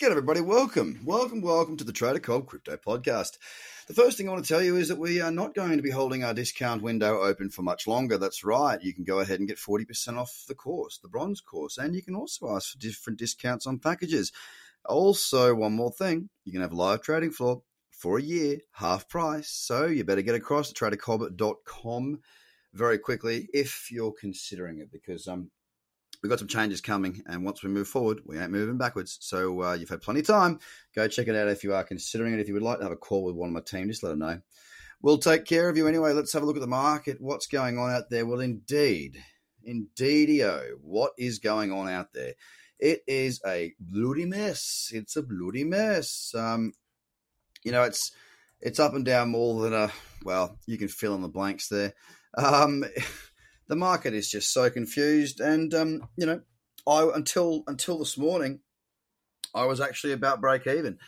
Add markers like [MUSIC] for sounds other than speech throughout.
Good everybody, welcome, welcome, welcome to the Trader Cobb Crypto Podcast. The first thing I want to tell you is that we are not going to be holding our discount window open for much longer. That's right. You can go ahead and get 40% off the course, the bronze course, and you can also ask for different discounts on packages. Also, one more thing, you can have live trading floor for a year, half price. So you better get across to tradercobb.com very quickly if you're considering it because um, we've got some changes coming, and once we move forward, we ain't moving backwards. So uh, you've had plenty of time. Go check it out if you are considering it. If you would like to have a call with one of my team, just let them know. We'll take care of you anyway. Let's have a look at the market. What's going on out there? Well, indeed, indeedio, what is going on out there? It is a bloody mess. It's a bloody mess. Um, you know, it's it's up and down more than a well. You can fill in the blanks there. Um, [LAUGHS] the market is just so confused. And um, you know, I until until this morning, I was actually about break even.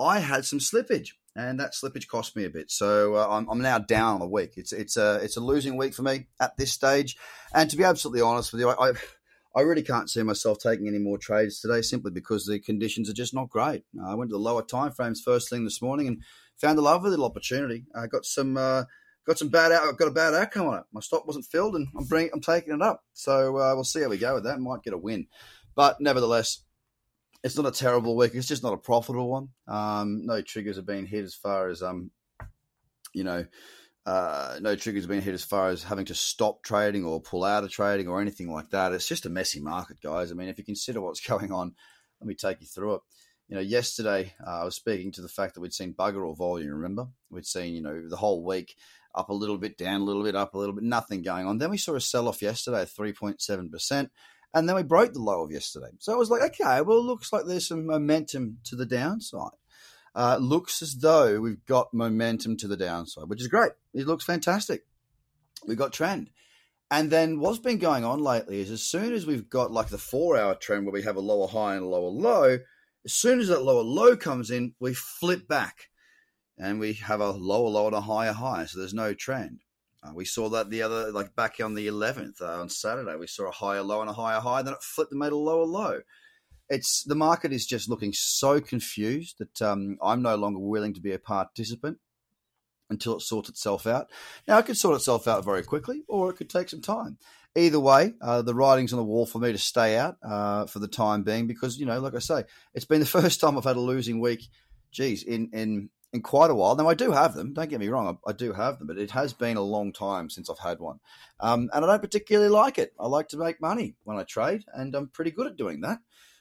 I had some slippage, and that slippage cost me a bit. So uh, I'm, I'm now down on the week. It's it's a it's a losing week for me at this stage. And to be absolutely honest with you, I, I I really can't see myself taking any more trades today simply because the conditions are just not great. I went to the lower time frames first thing this morning and found a lovely little opportunity. I got some uh, got some bad out. Got a bad outcome on it. My stop wasn't filled, and I'm bringing, I'm taking it up. So uh, we'll see how we go with that. Might get a win, but nevertheless, it's not a terrible week. It's just not a profitable one. Um, no triggers have been hit as far as um, you know, uh, no triggers have been hit as far as having to stop trading or pull out of trading or anything like that. It's just a messy market, guys. I mean, if you consider what's [LAUGHS] going on, let me take you through it you know, yesterday uh, I was speaking to the fact that we'd seen bugger all volume. Remember, we'd seen you know the whole week up a little bit, down a little bit, up a little bit, nothing going on. Then we saw a sell off yesterday of 3.7%, and then we broke the low of yesterday. So it was like, okay, well, it looks like there's some momentum to the downside. Uh, looks as though we've got momentum to the downside, which is great. It looks fantastic. We've got trend. And then what's been going on lately is as soon as we've got like the four hour trend where we have a lower high and a lower low, as soon as that lower low comes in, we flip back and we have a lower low and a higher high. So there's no trend. Uh, we saw that the other, like back on the 11th uh, on Saturday, we saw a higher low and a higher high. Then it flipped and made a lower low. It's the market is just looking so confused that um, I'm no longer willing to be a participant until it sorts itself out. Now, it could sort itself out very quickly, or it could take some time. Either way, uh, the writing's on the wall for me to stay out uh, for the time being because, you know, like I say, it's been the [LAUGHS] first time I've had a losing week, geez, in, in in quite a while. Now I do have them. Don't get me wrong, I, I do have them, but it has been a long time since I've had one, um, and I don't particularly like it. I like to make money when I trade, and I'm pretty good at doing that.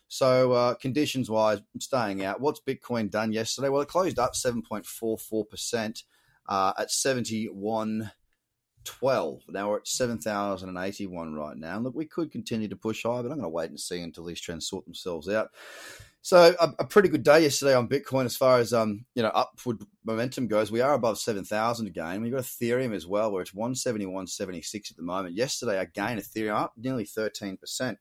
So uh, conditions wise, I'm staying out. What's Bitcoin done yesterday? Well, it closed up 7.44 percent uh, at 71. 12. Now we're at 7,081 right now. Look, we could continue to push high, but I'm going to wait and see until these trends sort themselves out. So a, a, pretty good day yesterday on Bitcoin as far as um you know upward momentum goes. We are above seven thousand again. We've got Ethereum as well, where it's one seventy one seventy six at the moment. Yesterday, again, Ethereum up nearly thirteen percent.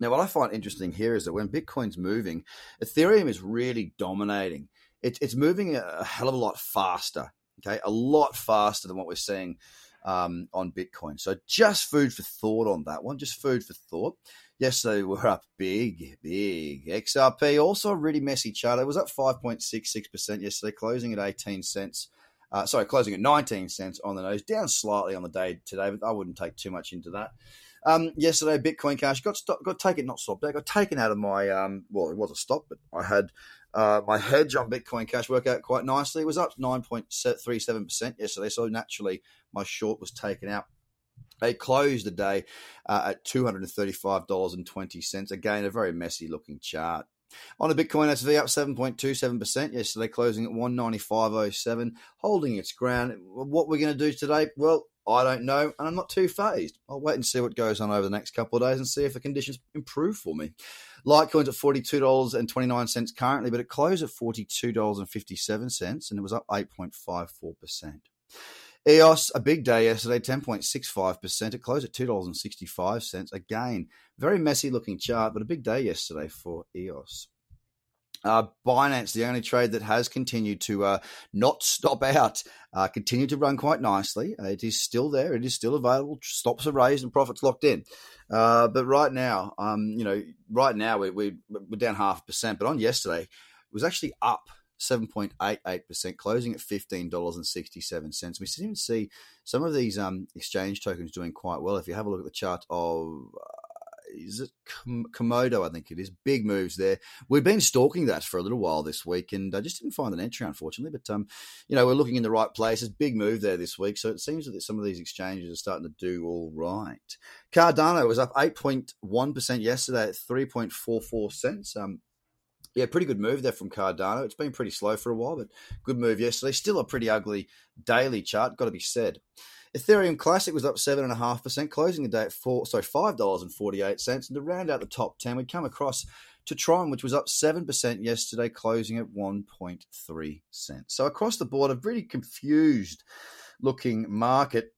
Now, what I find interesting here is that when Bitcoin's moving, Ethereum is really dominating. It, it's moving a hell of a lot faster. Okay, a lot faster than what we're seeing um, on Bitcoin. So just food for thought on that one. Just food for thought. Yesterday we were up big, big. XRP also a really messy chart. It was up 5.66% yesterday, closing at 18 cents. Uh, sorry, closing at 19 cents on the nose, down slightly on the day today, but I wouldn't take too much into that. Um, yesterday, Bitcoin Cash got got taken, not stopped, I got taken out of my, um, well, it was a stop, but I had uh, my hedge on Bitcoin Cash work out quite nicely. It was up 9.37% yesterday, so naturally my short was taken out. They closed the day uh, at $235.20. Again, a very messy looking chart. On the Bitcoin SV up 7.27% yesterday, closing at 195.07, holding its ground. What we're going to do today? Well, I don't know, and I'm not too phased. I'll wait and see what goes on over the next couple of days and see if the conditions improve for me. Litecoin's at $42.29 currently, but it closed at $42.57 and it was up 8.54%. EOS, a big day yesterday, 10.65%. It closed at $2.65. Again, very messy looking chart, but a big day yesterday for EOS. Uh, Binance, the only trade that has continued to uh, not stop out, uh, continued to run quite nicely. It is still there. It is still available. Stops are raised and profits locked in. Uh, but right now, um, you know, right now we, we, we're down half a percent. But on yesterday, it was actually up 7.88%, closing at $15.67. We even see some of these um, exchange tokens doing quite well. If you have a look at the chart of is it Komodo? I think it is. Big moves there. We've been stalking that for a little while this week, and I just didn't find an entry, unfortunately. But um, you know, we're looking in the right places. Big move there this week, so it seems that some of these exchanges are starting to do all right. Cardano was up eight point one percent yesterday at three point four four cents. Um, yeah, pretty good move there from Cardano. It's been pretty slow for a while, but good move yesterday. Still a pretty ugly daily chart, got to be said. Ethereum Classic was up seven and a half percent, closing the day at four, sorry, five dollars and forty eight cents. And to round out the top ten, we come across to Tron, which was up seven percent yesterday, closing at one point three cents. So across the board, a really confused looking market.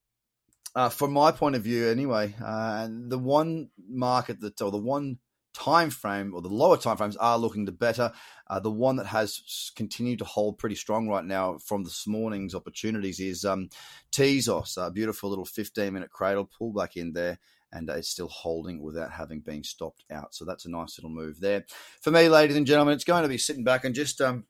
Uh, from my point of view, anyway, uh, the one market that, or the one time frame or the lower time frames are looking the better. Uh, the one that has continued to hold pretty strong right now from this morning's opportunities is um, Tezos, a beautiful little 15 minute cradle pullback in there. And it's still holding without having been stopped out. So that's a nice little move there. For me, ladies and gentlemen, it's going to be sitting back and just um,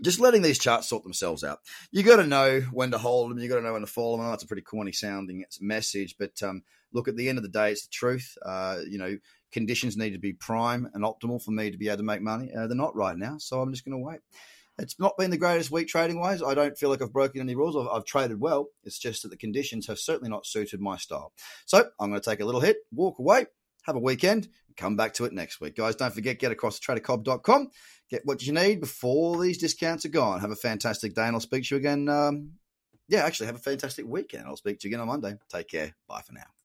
just letting these charts sort themselves out. You got to know when to hold them. You got to know when to follow them. Know it's a pretty corny sounding message, but um, look, at the end of the day, it's the truth. Uh, you know, conditions need to be prime and optimal for me to be able to make money. Uh, they're not right now, so I'm just going to wait. It's not been the greatest week trading wise. I don't feel like I've broken any rules. I've, I've, traded well. It's just that the conditions have certainly not suited my style. So I'm going to take a little hit, walk away, have a weekend, and come back to it next week. Guys, don't forget, get across to tradercobb.com. Get what you need before these discounts are gone. Have a fantastic day, and I'll speak to you again. Um, yeah, actually, have a fantastic weekend. I'll speak to you again on Monday. Take care. Bye for now.